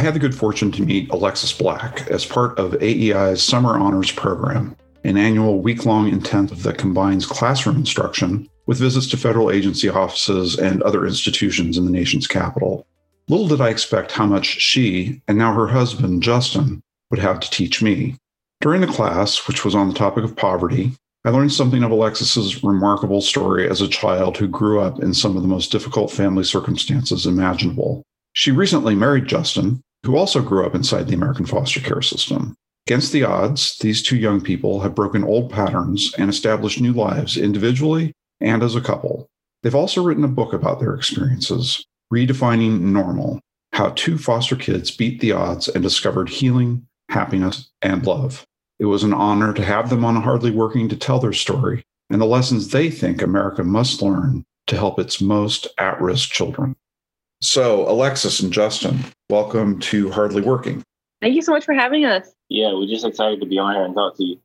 I had the good fortune to meet Alexis Black as part of AEI's Summer Honors Program, an annual week long intensive that combines classroom instruction with visits to federal agency offices and other institutions in the nation's capital. Little did I expect how much she, and now her husband, Justin, would have to teach me. During the class, which was on the topic of poverty, I learned something of Alexis's remarkable story as a child who grew up in some of the most difficult family circumstances imaginable. She recently married Justin, who also grew up inside the American foster care system. Against the odds, these two young people have broken old patterns and established new lives individually and as a couple. They've also written a book about their experiences, Redefining Normal How Two Foster Kids Beat the Odds and Discovered Healing, Happiness, and Love. It was an honor to have them on Hardly Working to tell their story and the lessons they think America must learn to help its most at risk children. So, Alexis and Justin, welcome to Hardly Working. Thank you so much for having us. Yeah, we're just excited to be on here and talk to you.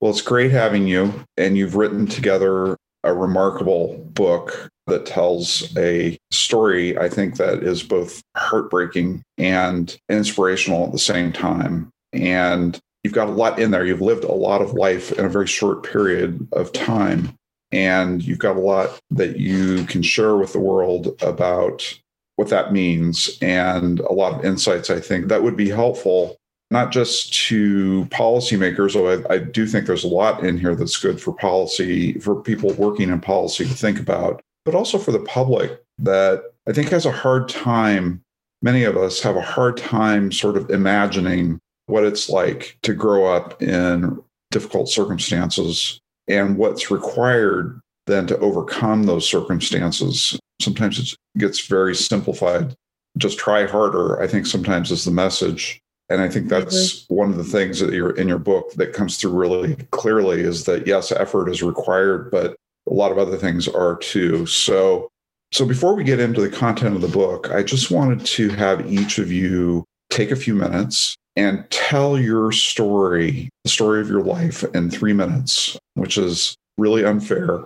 Well, it's great having you. And you've written together a remarkable book that tells a story, I think, that is both heartbreaking and inspirational at the same time. And you've got a lot in there. You've lived a lot of life in a very short period of time. And you've got a lot that you can share with the world about what that means and a lot of insights I think that would be helpful not just to policymakers, although I, I, do think there's a lot in here that's good for policy, for people working in policy to think about, but also for the public that I think has a hard time. Many of us have a hard time sort of imagining what it's like to grow up in difficult circumstances and what's required then to overcome those circumstances sometimes it gets very simplified. Just try harder, I think sometimes is the message. And I think that's mm-hmm. one of the things that you're in your book that comes through really clearly is that yes, effort is required, but a lot of other things are too. So so before we get into the content of the book, I just wanted to have each of you take a few minutes and tell your story, the story of your life in 3 minutes, which is really unfair,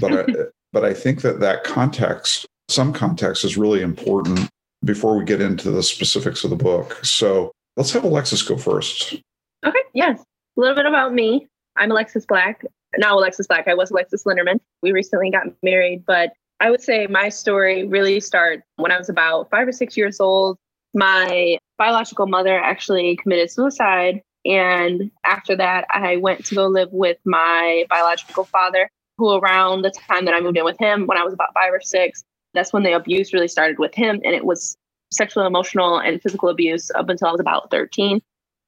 but I, but I think that that context, some context, is really important before we get into the specifics of the book. So let's have Alexis go first. Okay, yes. A little bit about me. I'm Alexis Black. Now Alexis Black. I was Alexis Linderman. We recently got married, but I would say my story really starts when I was about five or six years old. My biological mother actually committed suicide. And after that, I went to go live with my biological father who around the time that I moved in with him when I was about five or six, that's when the abuse really started with him. And it was sexual, emotional, and physical abuse up until I was about 13.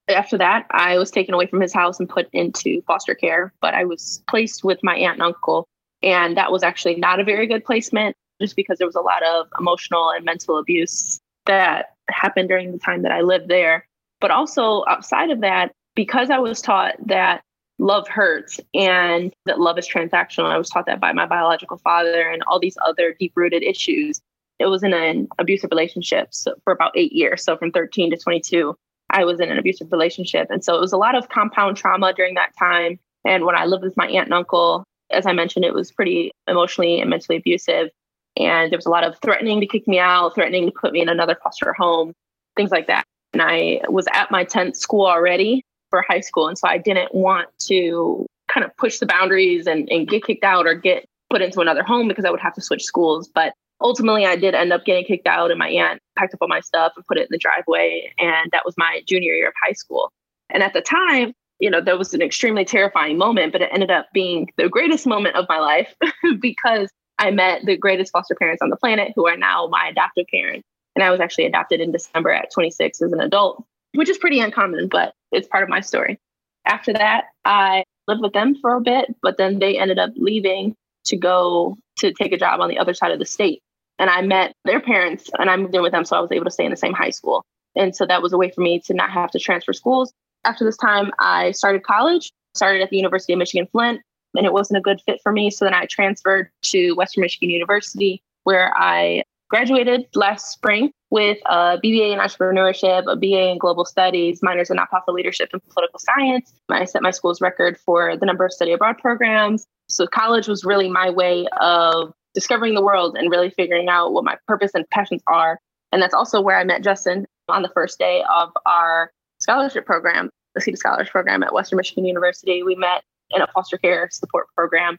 After that, I was taken away from his house and put into foster care, but I was placed with my aunt and uncle. And that was actually not a very good placement just because there was a lot of emotional and mental abuse that happened during the time that I lived there. But also outside of that, because I was taught that love hurts and that love is transactional. I was taught that by my biological father and all these other deep rooted issues. It was in an abusive relationship for about eight years. So from 13 to 22, I was in an abusive relationship. And so it was a lot of compound trauma during that time. And when I lived with my aunt and uncle, as I mentioned, it was pretty emotionally and mentally abusive. And there was a lot of threatening to kick me out, threatening to put me in another foster home, things like that. And I was at my 10th school already for high school. And so I didn't want to kind of push the boundaries and, and get kicked out or get put into another home because I would have to switch schools. But ultimately, I did end up getting kicked out, and my aunt packed up all my stuff and put it in the driveway. And that was my junior year of high school. And at the time, you know, that was an extremely terrifying moment, but it ended up being the greatest moment of my life because I met the greatest foster parents on the planet who are now my adoptive parents. And I was actually adopted in December at 26 as an adult which is pretty uncommon, but it's part of my story. After that, I lived with them for a bit, but then they ended up leaving to go to take a job on the other side of the state. And I met their parents and I moved in with them. So I was able to stay in the same high school. And so that was a way for me to not have to transfer schools. After this time, I started college, started at the University of Michigan Flint, and it wasn't a good fit for me. So then I transferred to Western Michigan University, where I graduated last spring with a BBA in entrepreneurship, a BA in global studies, minors in nonprofit leadership and political science. I set my school's record for the number of study abroad programs. So college was really my way of discovering the world and really figuring out what my purpose and passions are. And that's also where I met Justin. on the first day of our scholarship program, the Seita Scholars program at Western Michigan University. We met in a foster care support program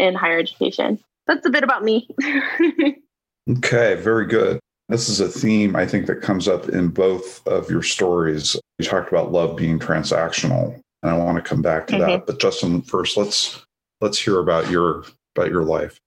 in higher education. That's a bit about me. okay, very good. This is a theme I think that comes up in both of your stories. You talked about love being transactional, and I want to come back to mm-hmm. that. But Justin, first, let's let's hear about your about your life.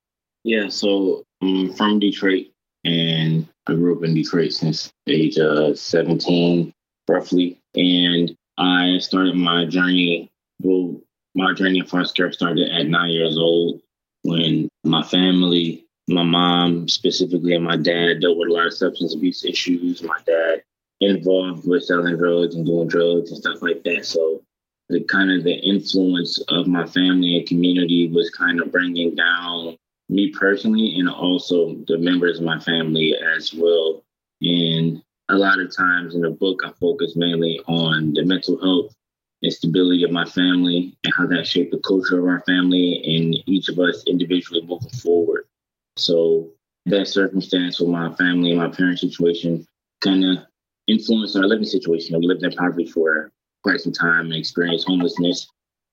Yeah, so I'm from Detroit, and I grew up in Detroit since age uh, 17, roughly. And I started my journey. Well, my journey in foster care started at nine years old when my family my mom specifically and my dad dealt with a lot of substance abuse issues. My dad involved with selling drugs and doing drugs and stuff like that. So the kind of the influence of my family and community was kind of bringing down me personally and also the members of my family as well. And a lot of times in the book, I focus mainly on the mental health and stability of my family and how that shaped the culture of our family and each of us individually moving forward. So that circumstance with my family and my parents' situation kind of influenced our living situation. We lived in poverty for quite some time and experienced homelessness.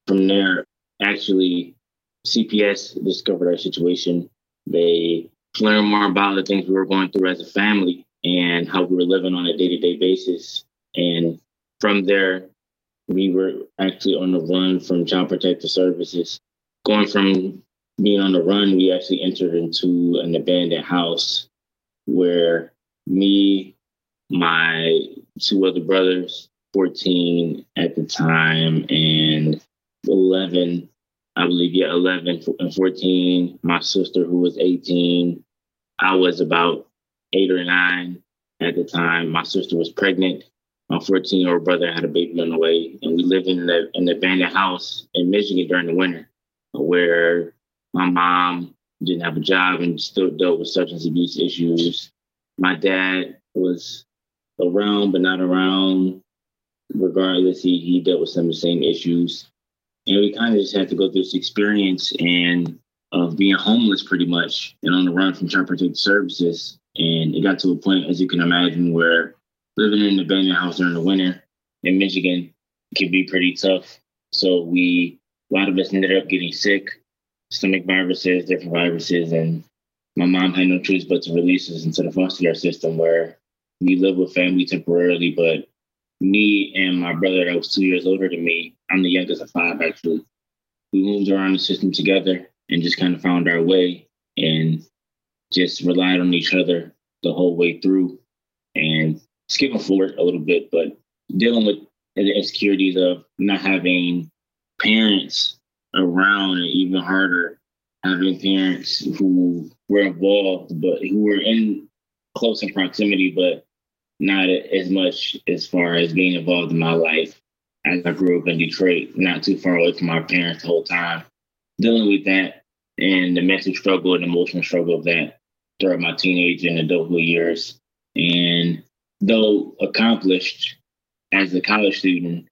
From there, actually, CPS discovered our situation. They learned more about the things we were going through as a family and how we were living on a day to day basis. And from there, we were actually on the run from Child Protective Services, going from being on the run, we actually entered into an abandoned house where me, my two other brothers, 14 at the time, and 11, I believe, yeah, 11 and 14, my sister who was 18. I was about eight or nine at the time. My sister was pregnant. My 14 year old brother had a baby on the way, and we lived in the in the abandoned house in Michigan during the winter, where my mom didn't have a job and still dealt with substance abuse issues. My dad was around but not around. Regardless, he, he dealt with some of the same issues. And we kind of just had to go through this experience and of being homeless pretty much and on the run from child protective services. And it got to a point, as you can imagine, where living in an abandoned house during the winter in Michigan can be pretty tough. So we, a lot of us ended up getting sick stomach viruses, different viruses, and my mom had no choice but to release us into the foster care system where we live with family temporarily. But me and my brother that was two years older than me, I'm the youngest of five actually. We moved around the system together and just kind of found our way and just relied on each other the whole way through. And skipping forward a little bit, but dealing with the insecurities of not having parents around and even harder having parents who were involved but who were in close in proximity but not as much as far as being involved in my life as I grew up in Detroit, not too far away from my parents the whole time. Dealing with that and the mental struggle and emotional struggle of that throughout my teenage and adulthood years. And though accomplished as a college student,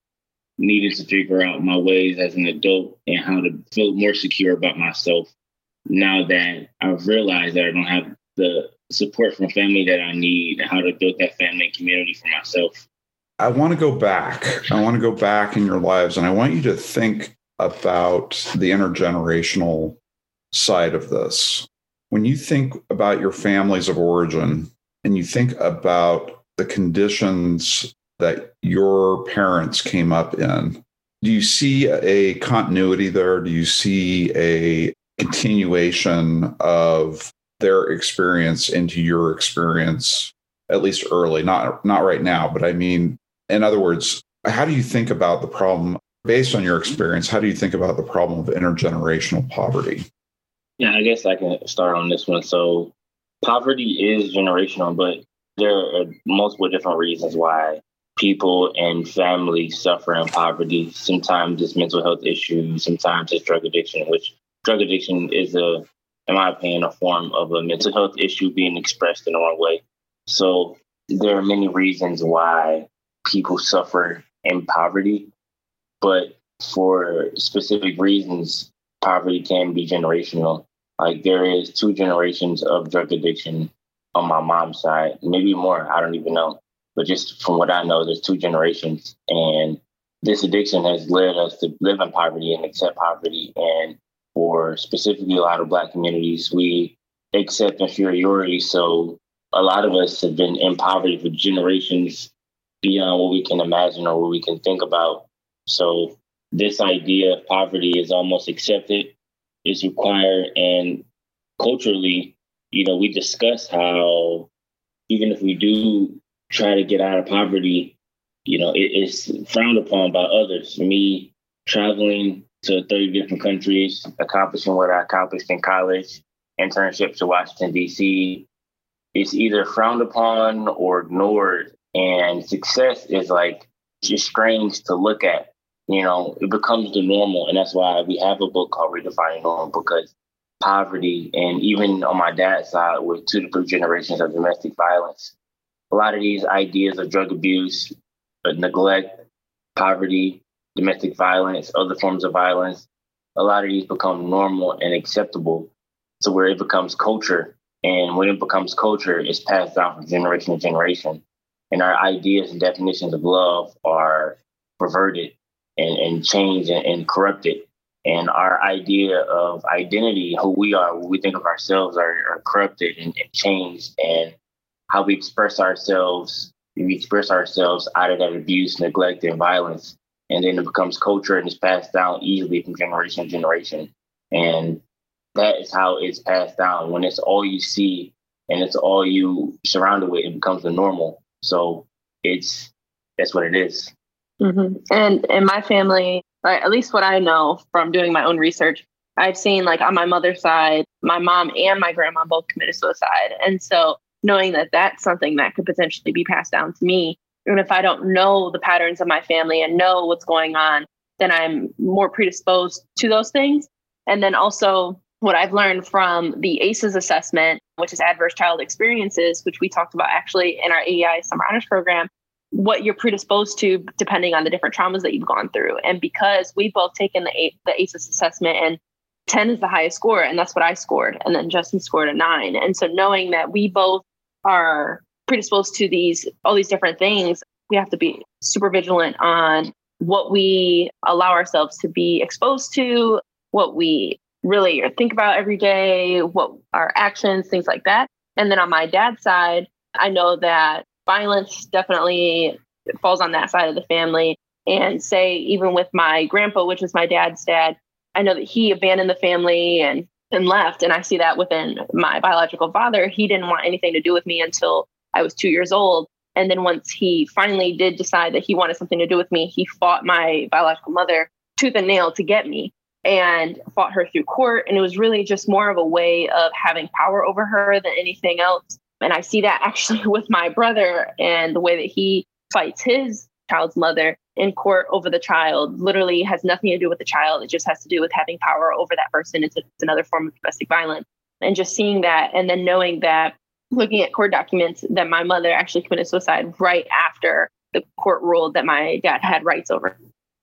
needed to figure out my ways as an adult and how to feel more secure about myself now that I've realized that I don't have the support from family that I need and how to build that family community for myself. I want to go back. I want to go back in your lives and I want you to think about the intergenerational side of this. When you think about your families of origin and you think about the conditions that your parents came up in. Do you see a continuity there? Do you see a continuation of their experience into your experience, at least early? Not not right now, but I mean, in other words, how do you think about the problem based on your experience? How do you think about the problem of intergenerational poverty? Yeah, I guess I can start on this one. So, poverty is generational, but there are multiple different reasons why people and families suffer in poverty. Sometimes it's mental health issues, sometimes it's drug addiction, which drug addiction is a, in my opinion, a form of a mental health issue being expressed in the wrong way. So there are many reasons why people suffer in poverty, but for specific reasons, poverty can be generational. Like there is two generations of drug addiction on my mom's side, maybe more. I don't even know but just from what I know, there's two generations. And this addiction has led us to live in poverty and accept poverty. And for specifically a lot of Black communities, we accept inferiority. So a lot of us have been in poverty for generations beyond what we can imagine or what we can think about. So this idea of poverty is almost accepted, is required, and culturally, you know, we discuss how even if we do try to get out of poverty, you know, it is frowned upon by others. Me traveling to 30 different countries, accomplishing what I accomplished in college, internships to Washington, D.C., it's either frowned upon or ignored. And success is like just strange to look at. You know, it becomes the normal. And that's why we have a book called Redefining Normal because poverty and even on my dad's side with two to three generations of domestic violence, a lot of these ideas of drug abuse, uh, neglect, poverty, domestic violence, other forms of violence, a lot of these become normal and acceptable to where it becomes culture. And when it becomes culture, it's passed down from generation to generation. And our ideas and definitions of love are perverted and, and changed and, and corrupted. And our idea of identity, who we are, what we think of ourselves, are, are corrupted and, and changed. And how we express ourselves, we express ourselves out of that abuse, neglect, and violence. And then it becomes culture and it's passed down easily from generation to generation. And that is how it's passed down. When it's all you see and it's all you surrounded with, it becomes the normal. So it's that's what it is. Mm-hmm. And in my family, at least what I know from doing my own research, I've seen like on my mother's side, my mom and my grandma both committed suicide. And so knowing that that's something that could potentially be passed down to me, even if I don't know the patterns of my family and know what's going on, then I'm more predisposed to those things. And then also what I've learned from the ACEs assessment, which is adverse child experiences, which we talked about actually in our AEI summer honors program, what you're predisposed to depending on the different traumas that you've gone through. And because we've both taken the, the ACEs assessment and 10 is the highest score, and that's what I scored. And then Justin scored a nine. And so knowing that we both are predisposed to these, all these different things, we have to be super vigilant on what we allow ourselves to be exposed to, what we really think about every day, what our actions, things like that. And then on my dad's side, I know that violence definitely falls on that side of the family. And say, even with my grandpa, which is my dad's dad, I know that he abandoned the family and and left. And I see that within my biological father. He didn't want anything to do with me until I was two years old. And then once he finally did decide that he wanted something to do with me, he fought my biological mother tooth and nail to get me and fought her through court. And it was really just more of a way of having power over her than anything else. And I see that actually with my brother and the way that he fights his child's mother in court over the child literally has nothing to do with the child. It just has to do with having power over that person. It's, it's another form of domestic violence. And just seeing that and then knowing that, looking at court documents, that my mother actually committed suicide right after the court ruled that my dad had rights over.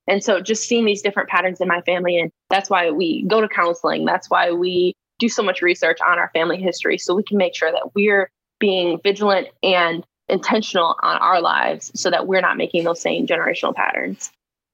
And so just seeing these different patterns in my family, and that's why we go to counseling. That's why we do so much research on our family history so we can make sure that we're being vigilant and intentional on our lives so that we're not making those same generational patterns.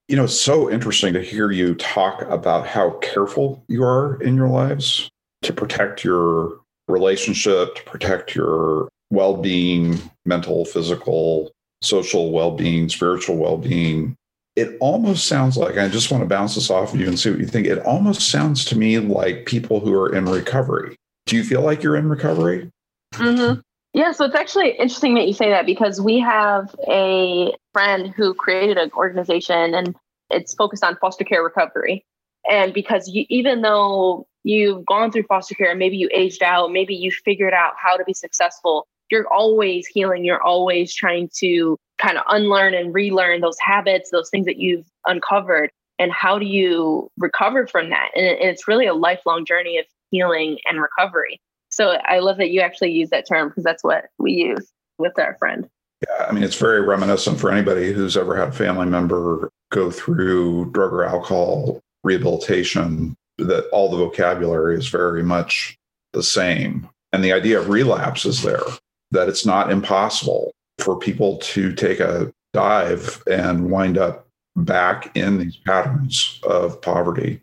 You know, it's so interesting to hear you talk about how careful you are in your lives to protect your relationship, to protect your well being, mental, physical, social well being, spiritual well being. It almost sounds like, I just want to bounce this off of you and see what you think. It almost sounds to me like people who are in recovery. Do you feel like you're in recovery? Mm-hmm. Yeah, so it's actually interesting that you say that because we have a friend who created an organization and it's focused on foster care recovery. And because you, even though you've gone through foster care, maybe you aged out, maybe you figured out how to be successful, you're always healing. You're always trying to kind of unlearn and relearn those habits, those things that you've uncovered. And how do you recover from that? And it's really a lifelong journey of healing and recovery. So I love that you actually use that term because that's what we use with our friend. Yeah, I mean, it's very reminiscent for anybody who's ever had a family member go through drug or alcohol rehabilitation, that all the vocabulary is very much the same. And the idea of relapse is there, that it's not impossible for people to take a dive and wind up back in these patterns of poverty.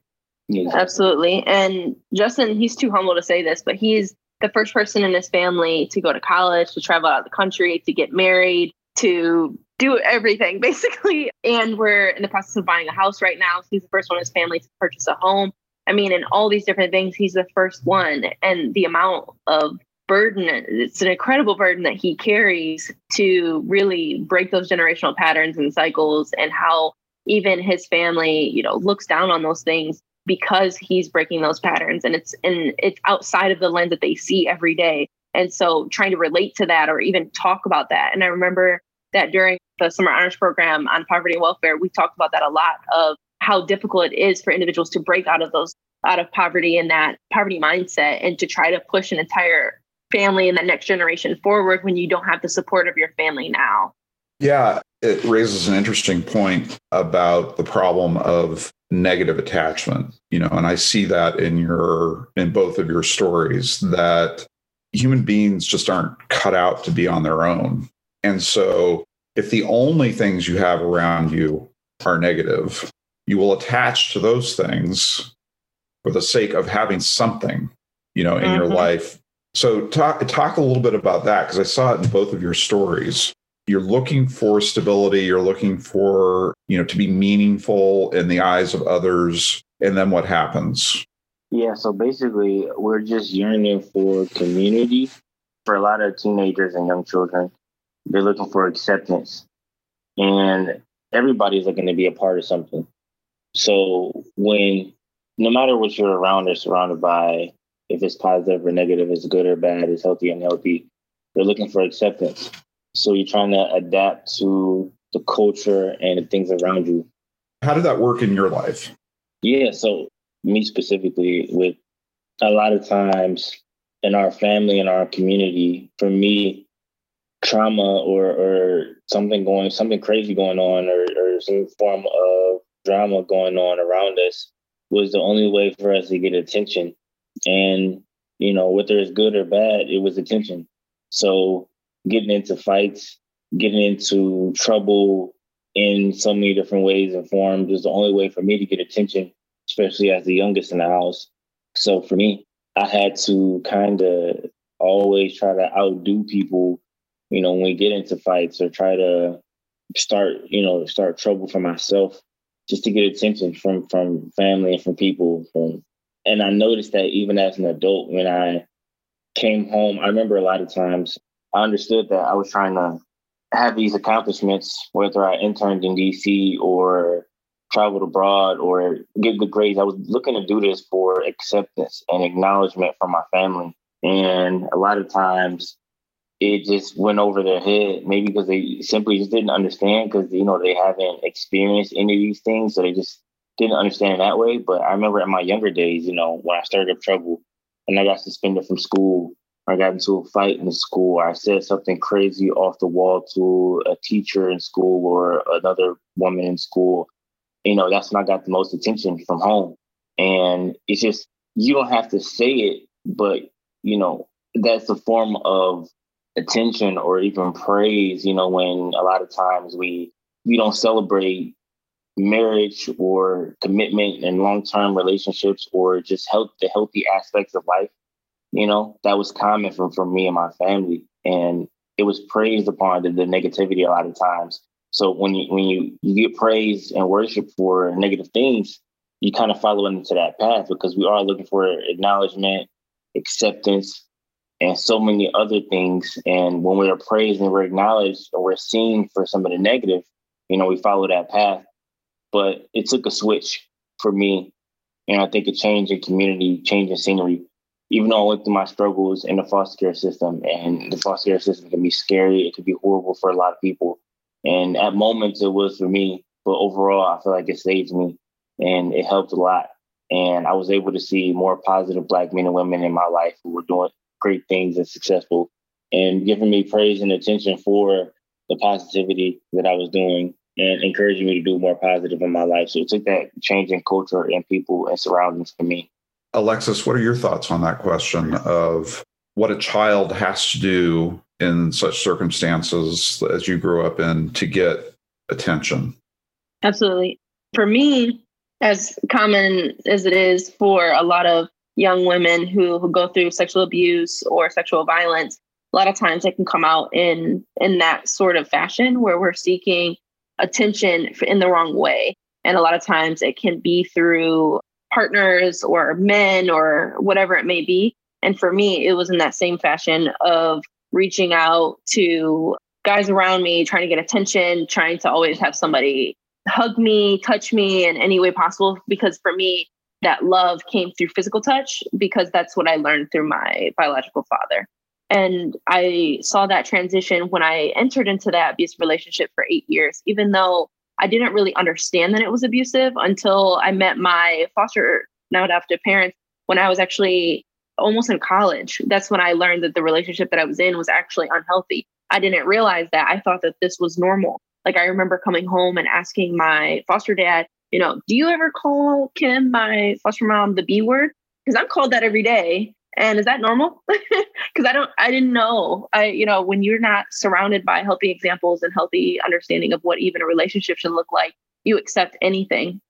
Absolutely. And Justin, he's too humble to say this, but he's the first person in his family to go to college, to travel out of the country, to get married, to do everything basically. And we're in the process of buying a house right now. So he's the first one in his family to purchase a home. I mean, in all these different things, he's the first one. And the amount of burden, it's an incredible burden that he carries to really break those generational patterns and cycles and how even his family, you know, looks down on those things because he's breaking those patterns and it's and it's outside of the lens that they see every day. And so trying to relate to that or even talk about that. And I remember that during the summer honors program on poverty and welfare, we talked about that a lot of how difficult it is for individuals to break out of those out of poverty and that poverty mindset and to try to push an entire family and the next generation forward when you don't have the support of your family now. Yeah, it raises an interesting point about the problem of negative attachment you know and i see that in your in both of your stories that human beings just aren't cut out to be on their own. And so if the only things you have around you are negative you will attach to those things for the sake of having something you know in mm-hmm. your life. So talk talk a little bit about that because i saw it in both of your stories. You're looking for stability you're looking for you know to be meaningful in the eyes of others and then what happens? Yeah so basically we're just yearning for community for a lot of teenagers and young children. They're looking for acceptance and everybody's looking to be a part of something. So when no matter what you're around or surrounded by if it's positive or negative it's good or bad it's healthy and unhealthy they're looking for acceptance. So you're trying to adapt to the culture and the things around you. How did that work in your life? Yeah, so me specifically, with a lot of times in our family and our community, for me, trauma or or something going something crazy going on or, or some form of drama going on around us was the only way for us to get attention. And, you know, whether it's good or bad, it was attention. So getting into fights, getting into trouble in so many different ways and forms is the only way for me to get attention, especially as the youngest in the house. So for me, I had to kind of always try to outdo people, you know, when we get into fights or try to start, you know, start trouble for myself just to get attention from from family and from people from and I noticed that even as an adult when I came home, I remember a lot of times I understood that I was trying to have these accomplishments, whether I interned in DC or traveled abroad or get good grades. I was looking to do this for acceptance and acknowledgement from my family. And a lot of times it just went over their head, maybe because they simply just didn't understand because, you know, they haven't experienced any of these things. So they just didn't understand that way. But I remember in my younger days, you know, when I started up trouble and I got suspended from school I got into a fight in school. I said something crazy off the wall to a teacher in school or another woman in school. You know, that's when I got the most attention from home. And it's just, you don't have to say it, but, you know, that's a form of attention or even praise, you know, when a lot of times we, we don't celebrate marriage or commitment and long-term relationships or just help the healthy aspects of life you know, that was common for, for me and my family. And it was praised upon the, the negativity a lot of times. So when you when you, you get praise and worship for negative things, you kind of follow into that path because we are looking for acknowledgement, acceptance, and so many other things. And when we're praised and we're acknowledged and we're seen for some of the negative, you know, we follow that path. But it took a switch for me. And I think a change in community, change in scenery even though I went through my struggles in the foster care system, and the foster care system can be scary, it can be horrible for a lot of people. And at moments, it was for me, but overall, I feel like it saved me and it helped a lot. And I was able to see more positive Black men and women in my life who were doing great things and successful and giving me praise and attention for the positivity that I was doing and encouraging me to do more positive in my life. So it took that change in culture and people and surroundings for me. Alexis, what are your thoughts on that question of what a child has to do in such circumstances as you grew up in to get attention? Absolutely. For me, as common as it is for a lot of young women who, who go through sexual abuse or sexual violence, a lot of times it can come out in in that sort of fashion where we're seeking attention in the wrong way. And a lot of times it can be through partners or men or whatever it may be. And for me, it was in that same fashion of reaching out to guys around me, trying to get attention, trying to always have somebody hug me, touch me in any way possible. Because for me, that love came through physical touch because that's what I learned through my biological father. And I saw that transition when I entered into that abusive relationship for eight years, even though I didn't really understand that it was abusive until I met my foster now adoptive parents when I was actually almost in college. That's when I learned that the relationship that I was in was actually unhealthy. I didn't realize that. I thought that this was normal. Like I remember coming home and asking my foster dad, you know, do you ever call Kim, my foster mom, the B word? Because I'm called that every day. And is that normal? Because I don't, I didn't know. I, you know, when you're not surrounded by healthy examples and healthy understanding of what even a relationship should look like, you accept anything.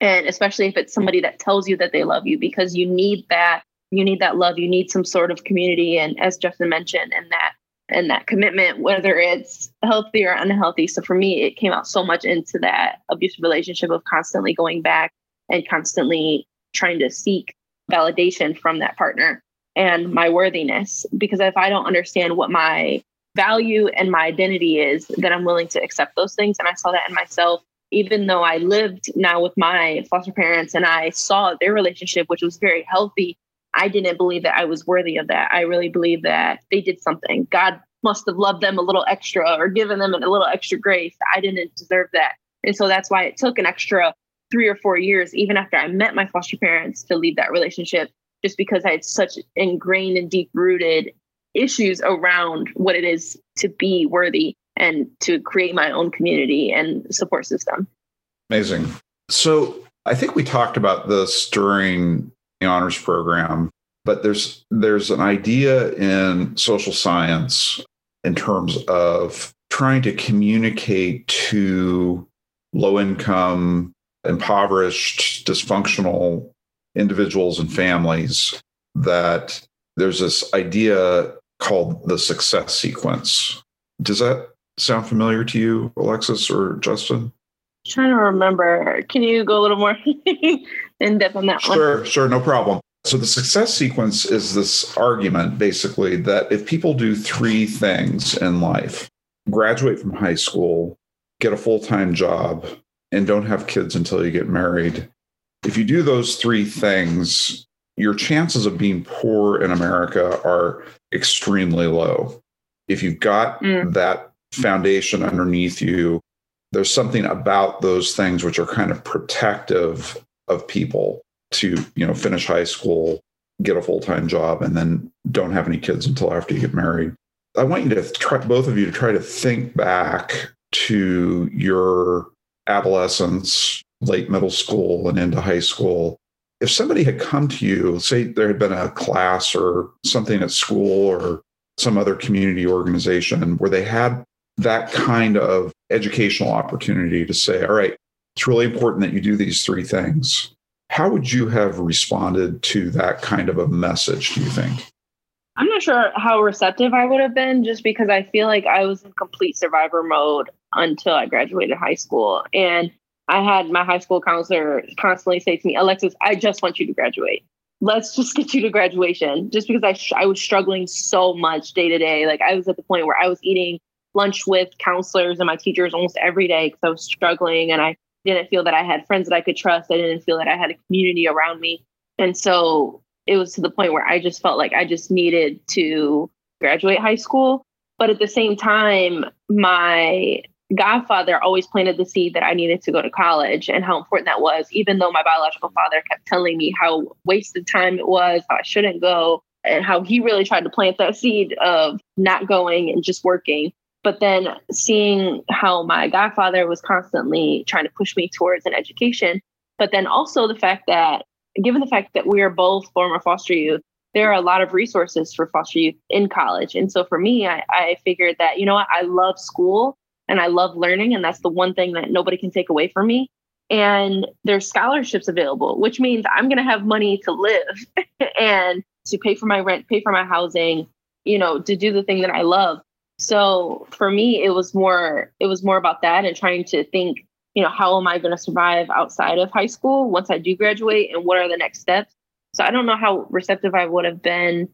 And especially if it's somebody that tells you that they love you, because you need that, you need that love, you need some sort of community. And as Justin mentioned, and that, and that commitment, whether it's healthy or unhealthy. So for me, it came out so much into that abusive relationship of constantly going back and constantly trying to seek validation from that partner and my worthiness. Because if I don't understand what my value and my identity is, then I'm willing to accept those things. And I saw that in myself, even though I lived now with my foster parents and I saw their relationship, which was very healthy. I didn't believe that I was worthy of that. I really believe that they did something. God must have loved them a little extra or given them a little extra grace. I didn't deserve that. And so that's why it took an extra three or four years, even after I met my foster parents, to leave that relationship just because I had such ingrained and deep rooted issues around what it is to be worthy and to create my own community and support system. Amazing. So I think we talked about this during the honors program, but there's there's an idea in social science in terms of trying to communicate to low income, impoverished, dysfunctional individuals and families that there's this idea called the success sequence. Does that sound familiar to you, Alexis or Justin? I'm trying to remember. Can you go a little more in depth on that sure, one? Sure, sure, no problem. So the success sequence is this argument basically that if people do three things in life, graduate from high school, get a full-time job, and don't have kids until you get married, if you do those three things, your chances of being poor in America are extremely low. If you've got mm. that foundation underneath you, there's something about those things which are kind of protective of people to, you know, finish high school, get a full-time job and then don't have any kids until after you get married. I want you to try both of you to try to think back to your adolescence, late middle school and into high school, if somebody had come to you, say there had been a class or something at school or some other community organization where they had that kind of educational opportunity to say, all right, it's really important that you do these three things. How would you have responded to that kind of a message, do you think? I'm not sure how receptive I would have been just because I feel like I was in complete survivor mode until I graduated high school. And I had my high school counselor constantly say to me, Alexis, I just want you to graduate. Let's just get you to graduation. Just because I, sh- I was struggling so much day to day. Like I was at the point where I was eating lunch with counselors and my teachers almost every day because I was struggling and I didn't feel that I had friends that I could trust. I didn't feel that I had a community around me. And so it was to the point where I just felt like I just needed to graduate high school. But at the same time, my godfather always planted the seed that I needed to go to college and how important that was, even though my biological father kept telling me how wasted time it was, how I shouldn't go, and how he really tried to plant that seed of not going and just working. But then seeing how my godfather was constantly trying to push me towards an education, but then also the fact that, given the fact that we are both former foster youth, there are a lot of resources for foster youth in college. And so for me, I, I figured that, you know what, I love school and I love learning. And that's the one thing that nobody can take away from me. And there's scholarships available, which means I'm going to have money to live and to pay for my rent, pay for my housing, you know, to do the thing that I love. So for me, it was more, it was more about that and trying to think, you know, how am I going to survive outside of high school once I do graduate and what are the next steps? So I don't know how receptive I would have been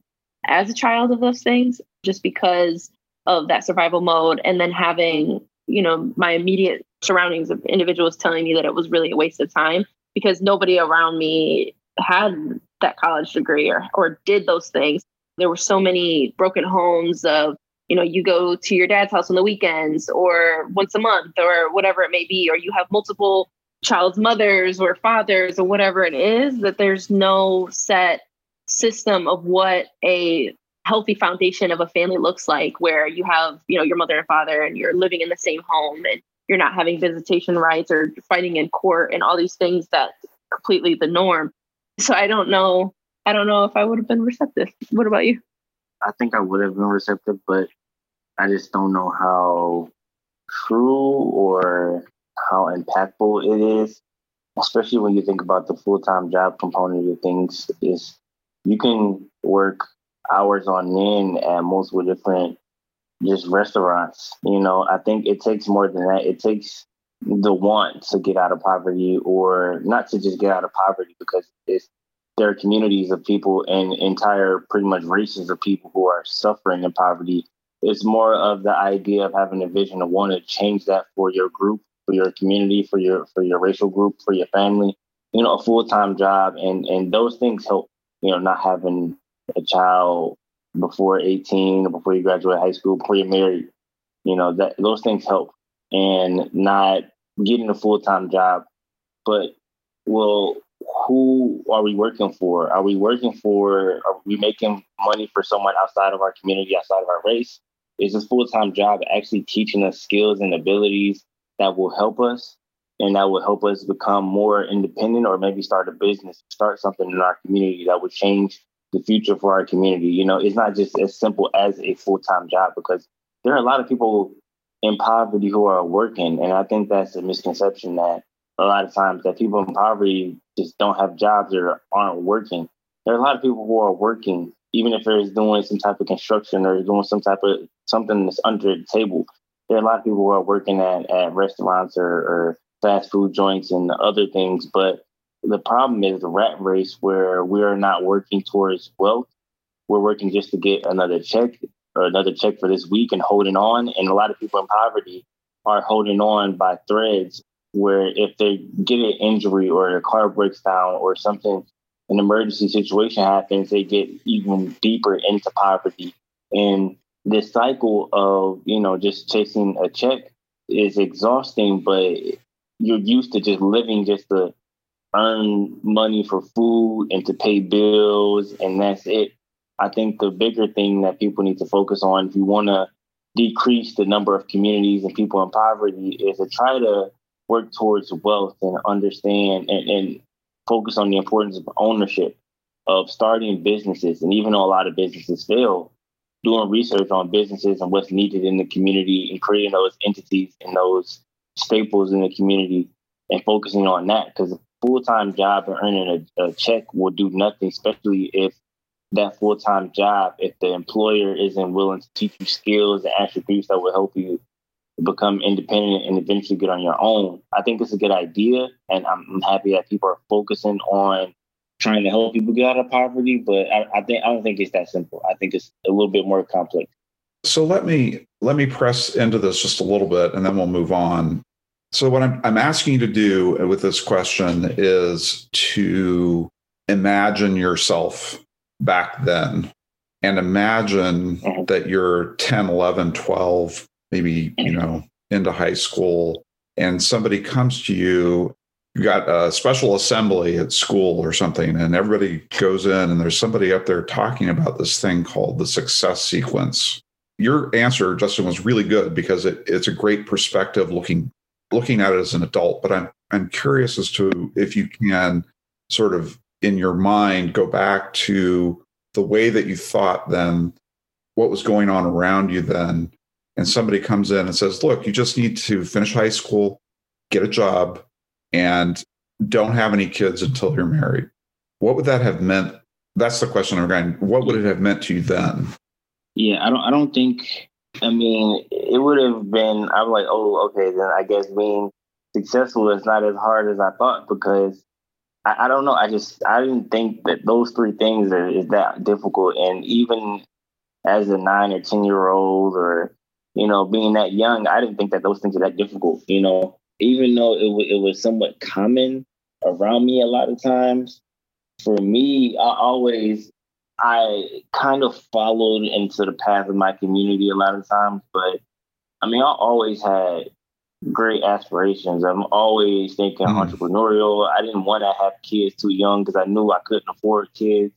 as a child of those things just because of that survival mode and then having, you know, my immediate surroundings of individuals telling me that it was really a waste of time because nobody around me had that college degree or or did those things. There were so many broken homes of, you know, you go to your dad's house on the weekends or once a month or whatever it may be, or you have multiple child's mothers or fathers or whatever it is, that there's no set system of what a healthy foundation of a family looks like where you have, you know, your mother and father and you're living in the same home and you're not having visitation rights or fighting in court and all these things that completely the norm. So I don't know. I don't know if I would have been receptive. What about you? I think I would have been receptive, but I just don't know how true or how impactful it is, especially when you think about the full time job component of things. Is you can work hours on end at multiple different just restaurants. You know, I think it takes more than that. It takes the want to get out of poverty or not to just get out of poverty because it's there are communities of people and entire pretty much races of people who are suffering in poverty. It's more of the idea of having a vision of want to change that for your group for your community, for your for your racial group, for your family. You know, a full time job, and and those things help. You know, not having a child before 18 or before you graduate high school, before you're married. You know, that those things help, and not getting a full time job. But well, who are we working for? Are we working for? Are we making money for someone outside of our community, outside of our race? Is this full time job actually teaching us skills and abilities that will help us and that will help us become more independent or maybe start a business, start something in our community that would change the future for our community. You know, it's not just as simple as a full time job because there are a lot of people in poverty who are working. And I think that's a misconception that a lot of times that people in poverty just don't have jobs or aren't working. There are a lot of people who are working, even if they're doing some type of construction or doing some type of something that's under the table there are a lot of people who are working at, at restaurants or, or fast food joints and other things, but the problem is the rat race where we're not working towards wealth. We're working just to get another check or another check for this week and holding on. And a lot of people in poverty are holding on by threads where if they get an injury or their car breaks down or something, an emergency situation happens, they get even deeper into poverty. And this cycle of you know just chasing a check is exhausting but you're used to just living just to earn money for food and to pay bills and that's it. I think the bigger thing that people need to focus on if you want to decrease the number of communities and people in poverty is to try to work towards wealth and understand and, and focus on the importance of ownership of starting businesses. And even though a lot of businesses fail doing research on businesses and what's needed in the community and creating those entities and those staples in the community and focusing on that because a full-time job and earning a, a check will do nothing, especially if that full-time job, if the employer isn't willing to teach you skills and attributes that will help you become independent and eventually get on your own. I think it's a good idea, and I'm happy that people are focusing on trying to help people get out of poverty, but I, I think I don't think it's that simple. I think it's a little bit more complex. So let me let me press into this just a little bit, and then we'll move on. So what I'm I'm asking you to do with this question is to imagine yourself back then and imagine mm-hmm. that you're 10 11 12 maybe you know into high school and somebody comes to you you got a special assembly at school or something, and everybody goes in, and there's somebody up there talking about this thing called the success sequence. Your answer, Justin, was really good because it, it's a great perspective looking looking at it as an adult. But I'm I'm curious as to if you can sort of in your mind go back to the way that you thought then, what was going on around you then, and somebody comes in and says, Look, you just need to finish high school, get a job, and don't have any kids until you're married. What would that have meant? That's the question I'm going. What would it have meant to you then? Yeah, I don't. I don't think. I mean, it would have been. I'm like, oh, okay. Then I guess being successful is not as hard as I thought because I, I don't know. I just I didn't think that those three things are is that difficult. And even as a nine or ten year old, or you know, being that young, I didn't think that those things are that difficult. You know, even though it w- it was somewhat common around me a lot of times. For me, I always I kind of followed into the path of my community a lot of times, but I mean, I always had great aspirations. I'm always thinking mm. entrepreneurial. I didn't want to have kids too young because I knew I couldn't afford kids.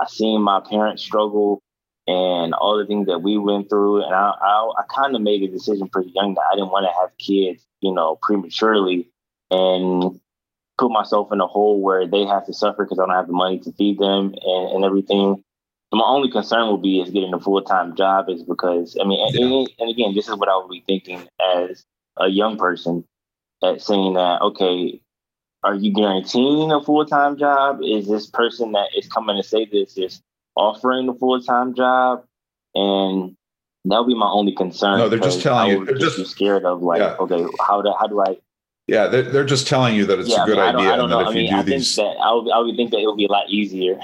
I seen my parents struggle and all the things that we went through, and I I, I kind of made a decision pretty young that I didn't want to have kids, you know, prematurely, and put myself in a hole where they have to suffer because I don't have the money to feed them and, and everything. And my only concern will be is getting a full time job is because I mean, yeah. and, and, again, this is what I would be thinking as a young person at saying that, okay, are you guaranteeing a full time job? Is this person that is coming to say this is offering a full time job? And that would be my only concern. No, they're just telling you. They're just, scared of like, yeah. okay, how do how do I? Yeah, they're, they're just telling you that it's yeah, a good I mean, idea. I don't, I don't know. I mean, I these... think that I would, I would think that it would be a lot easier.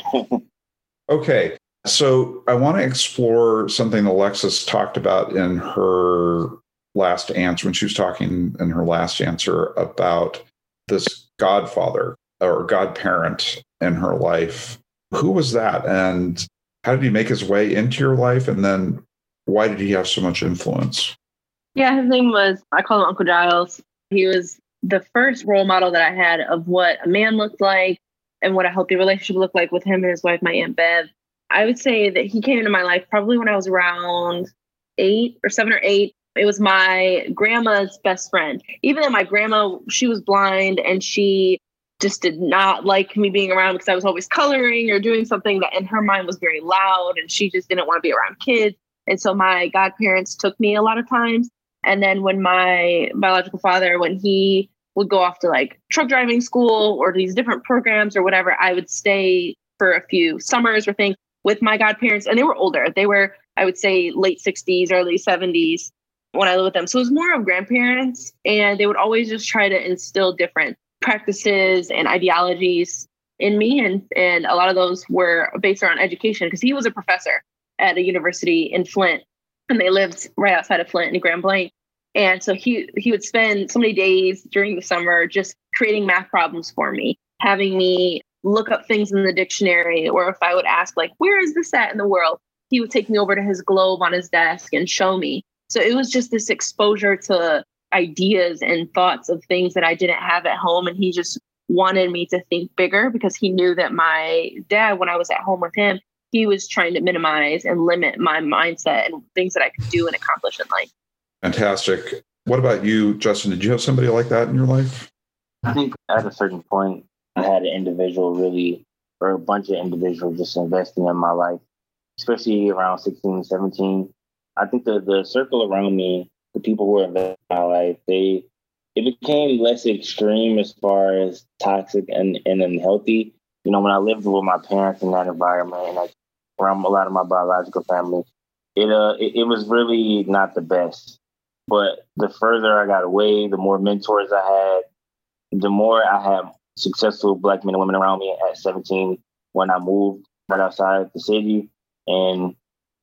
okay, so I want to explore something Alexis talked about in her last answer when she was talking in her last answer about this godfather or godparent in her life. Who was that? And how did he make his way into your life? And then why did he have so much influence? Yeah, his name was, I call him Uncle Giles. He was the first role model that I had of what a man looked like and what a healthy relationship looked like with him and his wife, my Aunt Bev. I would say that he came into my life probably when I was around eight or seven or eight. It was my grandma's best friend. Even though my grandma, she was blind and she just did not like me being around because I was always coloring or doing something that in her mind was very loud and she just didn't want to be around kids. And so my godparents took me a lot of times. And then when my biological father, when he would go off to like truck driving school or these different programs or whatever, I would stay for a few summers or things with my godparents. And they were older. They were, I would say, late 60s, early 70s when I lived with them. So it was more of grandparents, and they would always just try to instill different practices and ideologies in me. And, and a lot of those were based around education because he was a professor at a university in Flint, and they lived right outside of Flint in Grand Blanc. And so he he would spend so many days during the summer just creating math problems for me, having me look up things in the dictionary, or if I would ask like, "Where is this at in the world?" He would take me over to his globe on his desk and show me. So it was just this exposure to ideas and thoughts of things that I didn't have at home. And he just wanted me to think bigger because he knew that my dad, when I was at home with him, he was trying to minimize and limit my mindset and things that I could do and accomplish in life. Fantastic. What about you, Justin? Did you have somebody like that in your life? I think at a certain point, I had an individual really, or a bunch of individuals just investing in my life, especially around 16, 17. I think the the circle around me, the people who were in my life, they it became less extreme as far as toxic and, and unhealthy. You know, when I lived with my parents in that environment and I, around a lot of my biological family, it uh it, it was really not the best. But the further I got away, the more mentors I had, the more I had successful black men and women around me at 17 when I moved right outside the city. And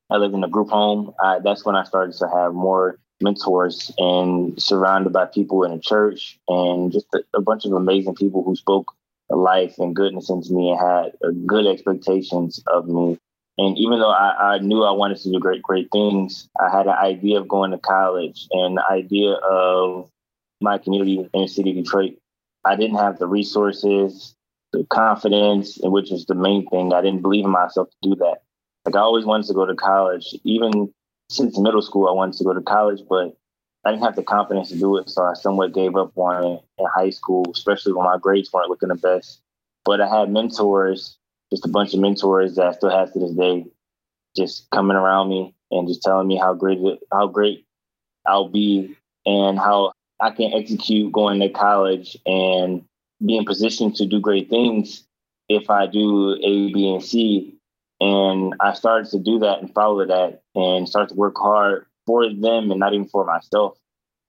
I lived in a group home. Uh, that's when I started to have more mentors and surrounded by people in a church and just a, a bunch of amazing people who spoke life and goodness into me and had uh, good expectations of me. And even though I, I, knew I wanted to do great, great things, I had an idea of going to college and the idea of my community in the city of Detroit. I didn't have the resources, the confidence, which is the main thing. I didn't believe in myself to do that. Like I always wanted to go to college. Even since middle school, I wanted to go to college, but I didn't have the confidence to do it. So I somewhat gave up on it in high school, especially when my grades weren't looking the best. But I had mentors just a bunch of mentors that I still have to this day, just coming around me and just telling me how great how great I'll be and how I can execute going to college and be in position to do great things if I do A, B, and C. And I started to do that and follow that and start to work hard for them and not even for myself,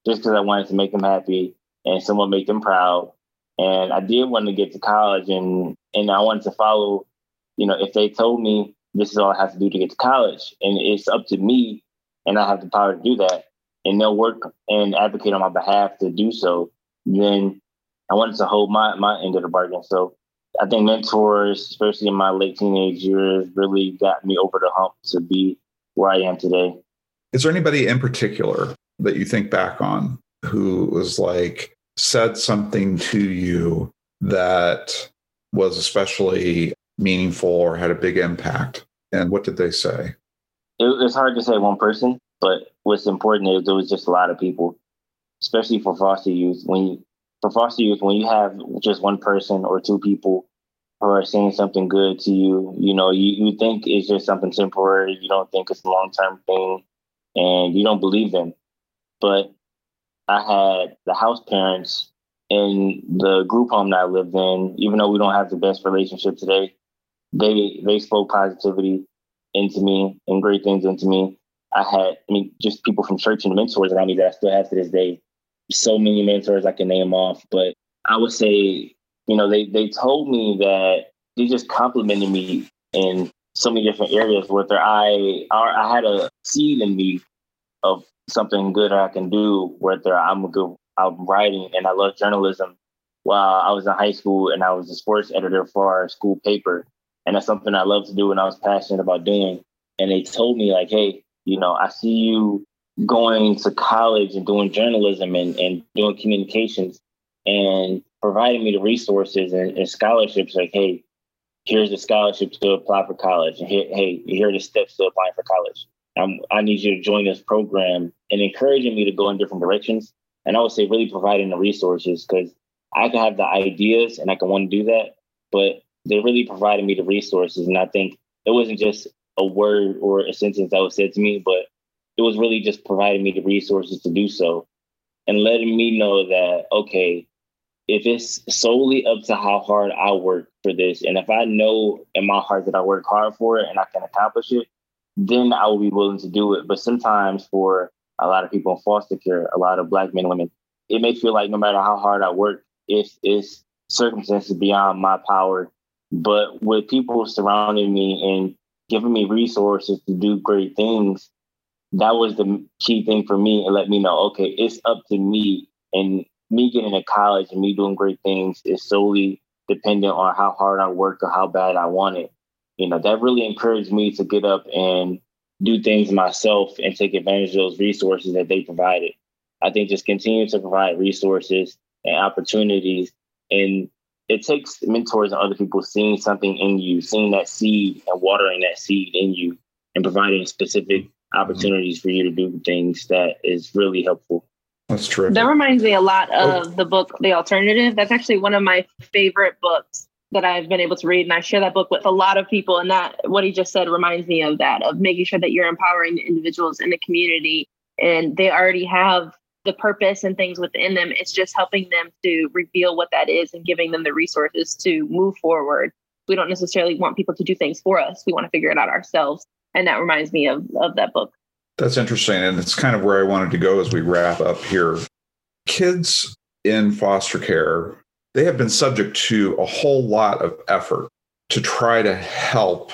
just because I wanted to make them happy and somewhat make them proud. And I did want to get to college and and I wanted to follow, you know, if they told me this is all I have to do to get to college and it's up to me and I have the power to do that and they'll work and advocate on my behalf to do so, then I wanted to hold my my end of the bargain. So I think mentors, especially in my late teenage years, really got me over the hump to be where I am today. Is there anybody in particular that you think back on who was like said something to you that was especially meaningful or had a big impact? And what did they say? It, it's hard to say one person, but what's important is there was just a lot of people, especially for foster youth. When you, for foster youth, when you have just one person or two people who are saying something good to you, you know, you, you think it's just something temporary. You don't think it's a long term thing and you don't believe them. But I had the house parents in the group home that I lived in, even though we don't have the best relationship today, they they spoke positivity into me and great things into me. I had, I mean, just people from church and mentors around me that I still have to this day. So many mentors I can name off, but I would say, you know, they they told me that they just complimented me in so many different areas. Whether I I had a seed in me of something good I can do, whether I'm a good I'm writing and I love journalism. While I was in high school and I was a sports editor for our school paper, and that's something I love to do and I was passionate about doing. And they told me like, hey, you know, I see you going to college and doing journalism and, and doing communications and providing me the resources and, and scholarships like, hey, here's the scholarship to apply for college. And here, hey, here are the steps to applying for college. I'm, I need you to join this program and encouraging me to go in different directions. And I would say really providing the resources because I can have the ideas and I can want to do that, but they really provided me the resources. And I think it wasn't just a word or a sentence that was said to me, but it was really just providing me the resources to do so and letting me know that, okay, if it's solely up to how hard I work for this, and if I know in my heart that I work hard for it and I can accomplish it, then I will be willing to do it. But sometimes for a lot of people in foster care, a lot of black men and women, it may feel like no matter how hard I work, if it's circumstances beyond my power, but with people surrounding me and giving me resources to do great things, that was the key thing for me and let me know, okay, it's up to me. And me getting to college and me doing great things is solely dependent on how hard I work or how bad I want it. You know, that really encouraged me to get up and do things myself and take advantage of those resources that they provided. I think just continue to provide resources and opportunities and it takes mentors and other people seeing something in you, seeing that seed and watering that seed in you and providing specific mm-hmm. opportunities for you to do things that is really helpful. That's true. That reminds me a lot oh. of oh. the book The Alternative. That's actually one of my favorite books that I've been able to read. And I share that book with a lot of people. And that what he just said reminds me of that, of making sure that you're empowering the individuals in the community and they already have the purpose and things within them. It's just helping them to reveal what that is and giving them the resources to move forward. We don't necessarily want people to do things for us. We want to figure it out ourselves. And that reminds me of, of that book. That's interesting. And it's kind of where I wanted to go as we wrap up here. Kids in foster care, they have been subject to a whole lot of effort to try to help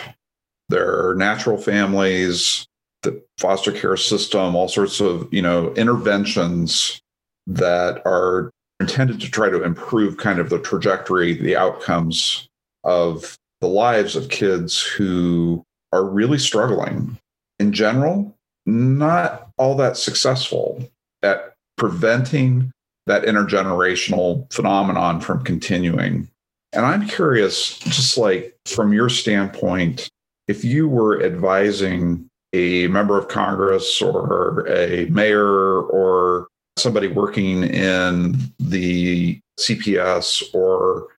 their natural families, the foster care system, all sorts of, you know, interventions that are intended to try to improve kind of the trajectory, the outcomes of the lives of kids who are really struggling. In general, not all that successful at preventing that intergenerational phenomenon from continuing. And I'm curious, just like from your standpoint, if you were advising a member of Congress or a mayor or somebody working in the CPS or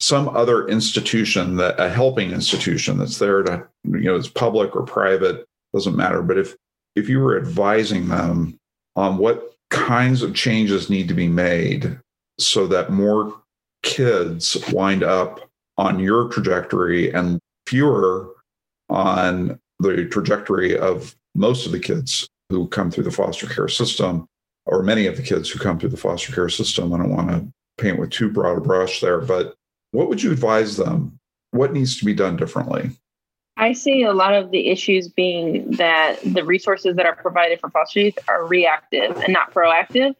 some other institution that a helping institution that's there to you know it's public or private doesn't matter but if if you were advising them on what kinds of changes need to be made so that more kids wind up on your trajectory and fewer on the trajectory of most of the kids who come through the foster care system or many of the kids who come through the foster care system. I don't want to paint with too broad a brush there but what would you advise them? What needs to be done differently I see a lot of the issues being that the resources that are provided for foster youth are reactive and not proactive.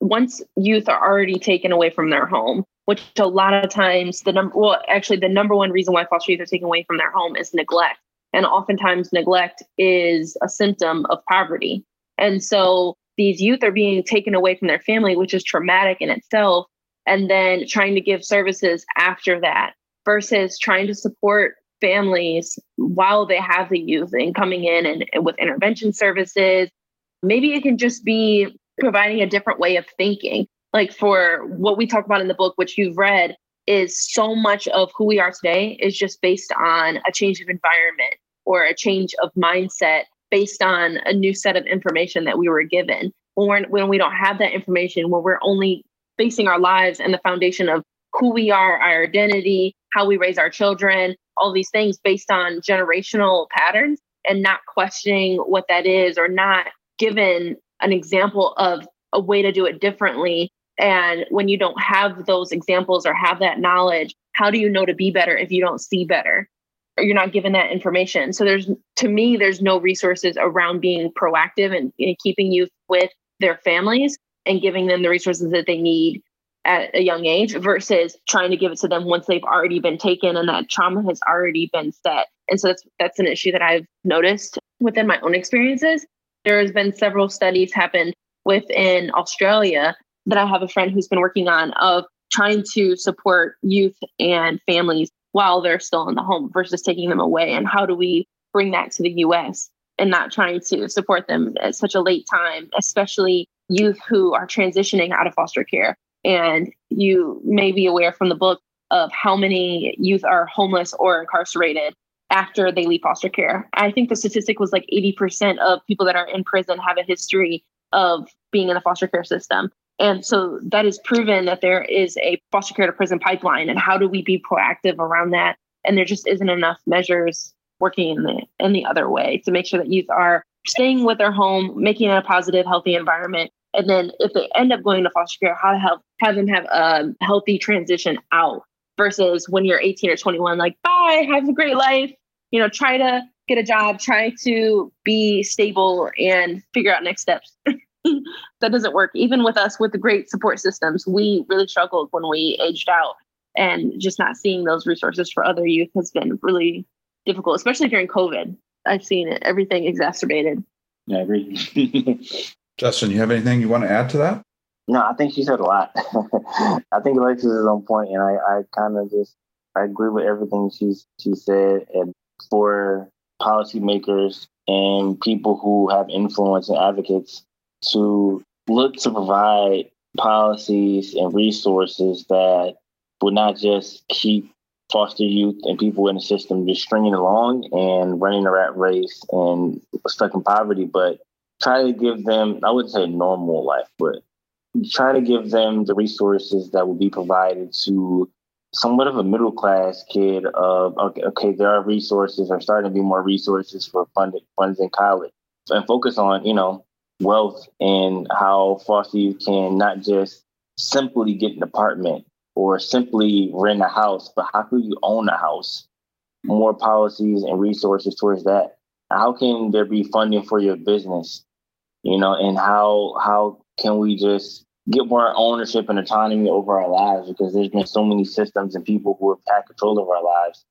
Once youth are already taken away from their home, which a lot of times the number, well, actually, the number one reason why foster youth are taken away from their home is neglect. And oftentimes, neglect is a symptom of poverty. And so these youth are being taken away from their family, which is traumatic in itself, and then trying to give services after that versus trying to support families while they have the youth and coming in and, and with intervention services. Maybe it can just be providing a different way of thinking. Like for what we talk about in the book, which you've read, is so much of who we are today is just based on a change of environment or a change of mindset based on a new set of information that we were given. Or when we don't have that information, when we're only basing our lives and the foundation of who we are, our identity, how we raise our children, all these things based on generational patterns and not questioning what that is or not given an example of a way to do it differently. And when you don't have those examples or have that knowledge, how do you know to be better if you don't see better? Or you're not given that information. So there's to me, there's no resources around being proactive and, keeping youth with their families and giving them the resources that they need at a young age versus trying to give it to them once they've already been taken and that trauma has already been set. And so that's that's an issue that I've noticed within my own experiences. There has been several studies happened within Australia that I have a friend who's been working on of trying to support youth and families while they're still in the home versus taking them away. And how do we bring that to the US and not trying to support them at such a late time, especially youth who are transitioning out of foster care and you may be aware from the book of how many youth are homeless or incarcerated after they leave foster care. I think the statistic was like 80% of people that are in prison have a history of being in the foster care system. And so that is proven that there is a foster care to prison pipeline. And how do we be proactive around that? And there just isn't enough measures working in the in the other way to make sure that youth are staying with their home, making it a positive, healthy environment, and then if they end up going to foster care, how to help have them have a healthy transition out versus when you're 18 or 21, like, bye, have a great life. You know, try to get a job, try to be stable and figure out next steps. that doesn't work. Even with us with the great support systems, we really struggled when we aged out. And just not seeing those resources for other youth has been really difficult, especially during COVID. I've seen it, everything exacerbated. Yeah, I agree. Justin, you have anything you want to add to that? No, I think she said a lot. I think Alexis is on point, and I, I kind of just I agree with everything she's she said. And for policymakers and people who have influence and advocates to look to provide policies and resources that would not just keep foster youth and people in the system just stringing along and running a rat race and stuck in poverty, but try to give them, I wouldn't say normal life, but try to give them the resources that will be provided to somewhat of a middle class kid of okay, okay there are resources are starting to be more resources for funded funds in college. And focus on you know wealth and how foster youth can not just simply get an apartment or simply rent a house but how can you own a house? More policies and resources towards that how can there be funding for your business you know, and how how can we just get more ownership and autonomy over our lives because there's been so many systems and people who have had control of our lives.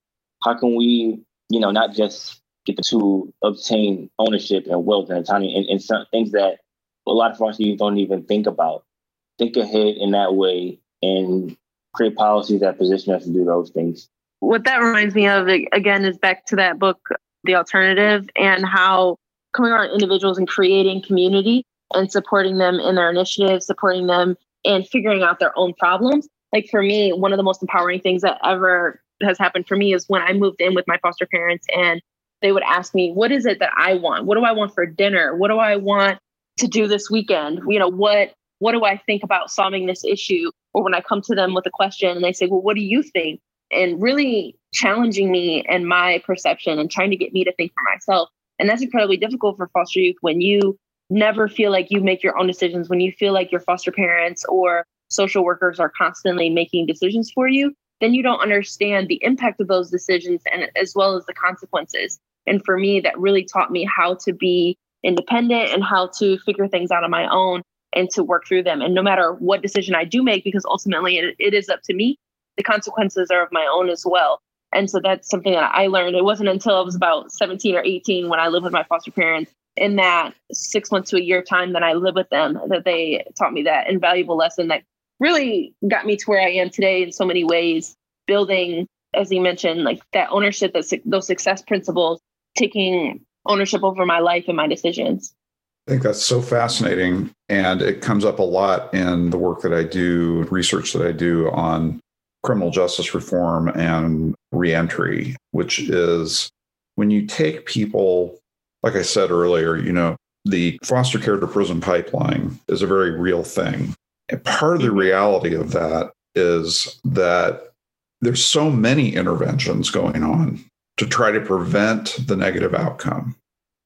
How can we, you know, not just get to obtain ownership and wealth and autonomy and, and some things that a lot of us don't even think about. Think ahead in that way and create policies that position us to do those things. What that reminds me of again is back to that book, The Alternative, and how coming around individuals and creating community and supporting them in their initiatives, supporting them and figuring out their own problems like for me, one of the most empowering things that ever has happened for me is when I moved in with my foster parents and they would ask me, What is it that I want? What do I want for dinner? What do I want to do this weekend? You know, what what do I think about solving this issue? Or when I come to them with a question and they say, Well, what do you think? And really challenging me and my perception and trying to get me to think for myself. And that's incredibly difficult for foster youth when you never feel like you make your own decisions, when you feel like your foster parents or social workers are constantly making decisions for you, then you don't understand the impact of those decisions and as well as the consequences. And for me, that really taught me how to be independent and how to figure things out on my own and to work through them. And no matter what decision I do make, because ultimately it, it is up to me, the consequences are of my own as well. And so that's something that I learned. It wasn't until I was about 17 or 18 when I lived with my foster parents in that six months to a year time that I lived with them that they taught me that invaluable lesson that really got me to where I am today in so many ways, building, as you mentioned, like that ownership, that those success principles, taking ownership over my life and my decisions. I think that's so fascinating. And it comes up a lot in the work that I do, research that I do on criminal justice reform and reentry, which is when you take people, like I said earlier, you know, the foster care to prison pipeline is a very real thing. And part of the reality of that is that there's so many interventions going on to try to prevent the negative outcome.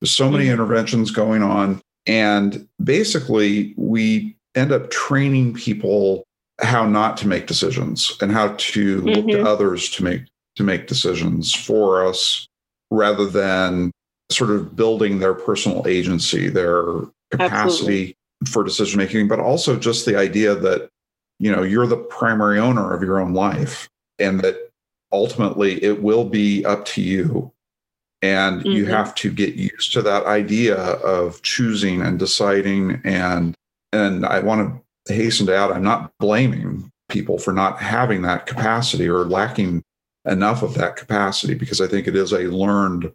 There's so many mm-hmm. interventions going on. And basically, we end up training people how not to make decisions and how to mm-hmm. look to mm-hmm. others to make to make decisions for us rather than sort of building their personal agency, their capacity Absolutely for decision making, but also just the idea that, you know, you're the primary owner of your own life and that ultimately it will be up to you. And mm-hmm. you have to get used to that idea of choosing and deciding. And and I want to hasten to add, I'm not blaming people for not having that capacity or lacking enough of that capacity because I think it is a learned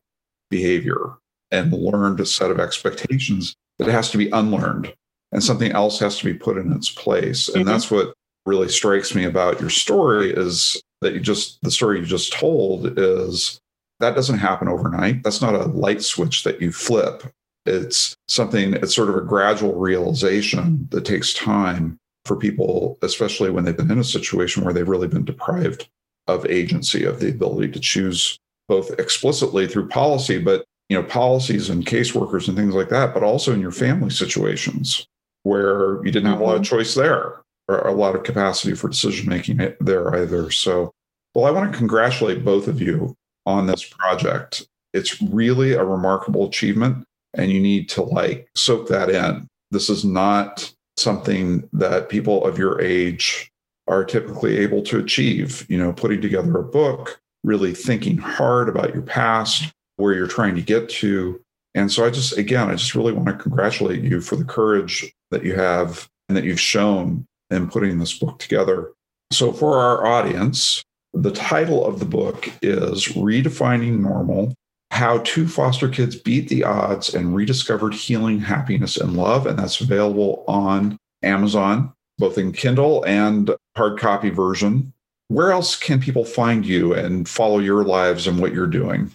behavior and learned set of expectations that has to be unlearned and something else has to be put in its place. And mm-hmm. that's what really strikes me about your story is that you just the story you just told is that doesn't happen overnight. That's not a light switch that you flip. It's something, it's sort of a gradual realization that takes time for people, especially when they've been in a situation where they've really been deprived of agency, of the ability to choose both explicitly through policy, but you know, policies and caseworkers and things like that, but also in your family situations where you didn't have a lot of mm-hmm. choice there or a lot of capacity for decision making there either. So, well, I want to congratulate both of you on this project. It's really a remarkable achievement, and you need to like soak that in. This is not something that people of your age are typically able to achieve. You know, putting together a book, really thinking hard about your past, where you're trying to get to. And so I just, again, I just really want to congratulate you for the courage that you have and that you've shown in putting this book together. So, for our audience, the title of the book is Redefining Normal How Two Foster Kids Beat the Odds and Rediscovered Healing, Happiness, and Love. And that's available on Amazon, both in Kindle and hard copy version. Where else can people find you and follow your lives and what you're doing?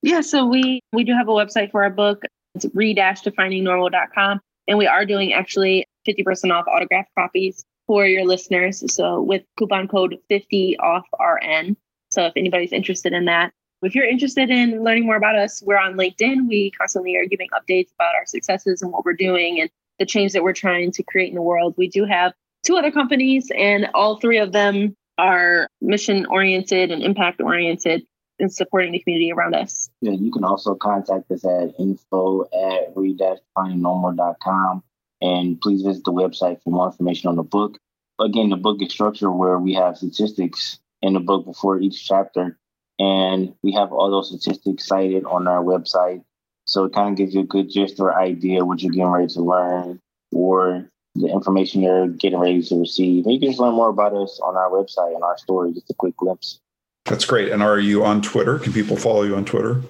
Yeah, so we we do have a website for our book. It's re-definingnormal.com. And we are doing actually 50% off autographed copies for your listeners. So with coupon code 50 off RN. So if anybody's interested in that, if you're interested in learning more about us, we're on LinkedIn. We constantly are giving updates about our successes and what we're doing and the change that we're trying to create in the world. We do have two other companies, and all three of them are mission oriented and impact oriented in supporting the community around us. Yeah, you can also contact us at info at re-definingnormal.com. And please visit the website for more information on the book. Again, the book is structured where we have statistics in the book before each chapter. And we have all those statistics cited on our website. So it kind of gives you a good gist or idea what you're getting ready to learn or the information you're getting ready to receive. And you can just learn more about us on our website and our story, just a quick glimpse. That's great. And are you on Twitter? Can people follow you on Twitter?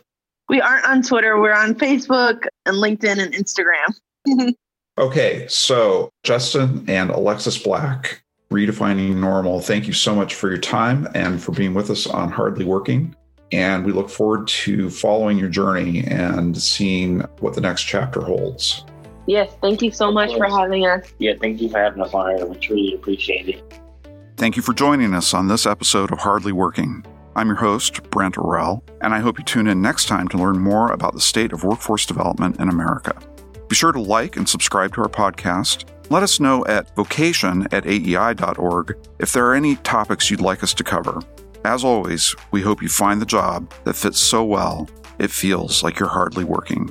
We aren't on Twitter. We're on Facebook and LinkedIn and Instagram. okay. So Justin and Alexis Black Redefining Normal. Thank you so much for your time and for being with us on Hardly Working. And we look forward to following your journey and seeing what the next chapter holds. Yes, thank you so much for having us. Yeah, thank you for having us on here. We truly appreciate it. Thank you for joining us on this episode of Hardly Working. I'm your host, Brent Orrell, and I hope you tune in next time to learn more about the state of workforce development in America. Be sure to like and subscribe to our podcast. Let us know at vocation at aei.org if there are any topics you'd like us to cover. As always, we hope you find the job that fits so well it feels like you're hardly working.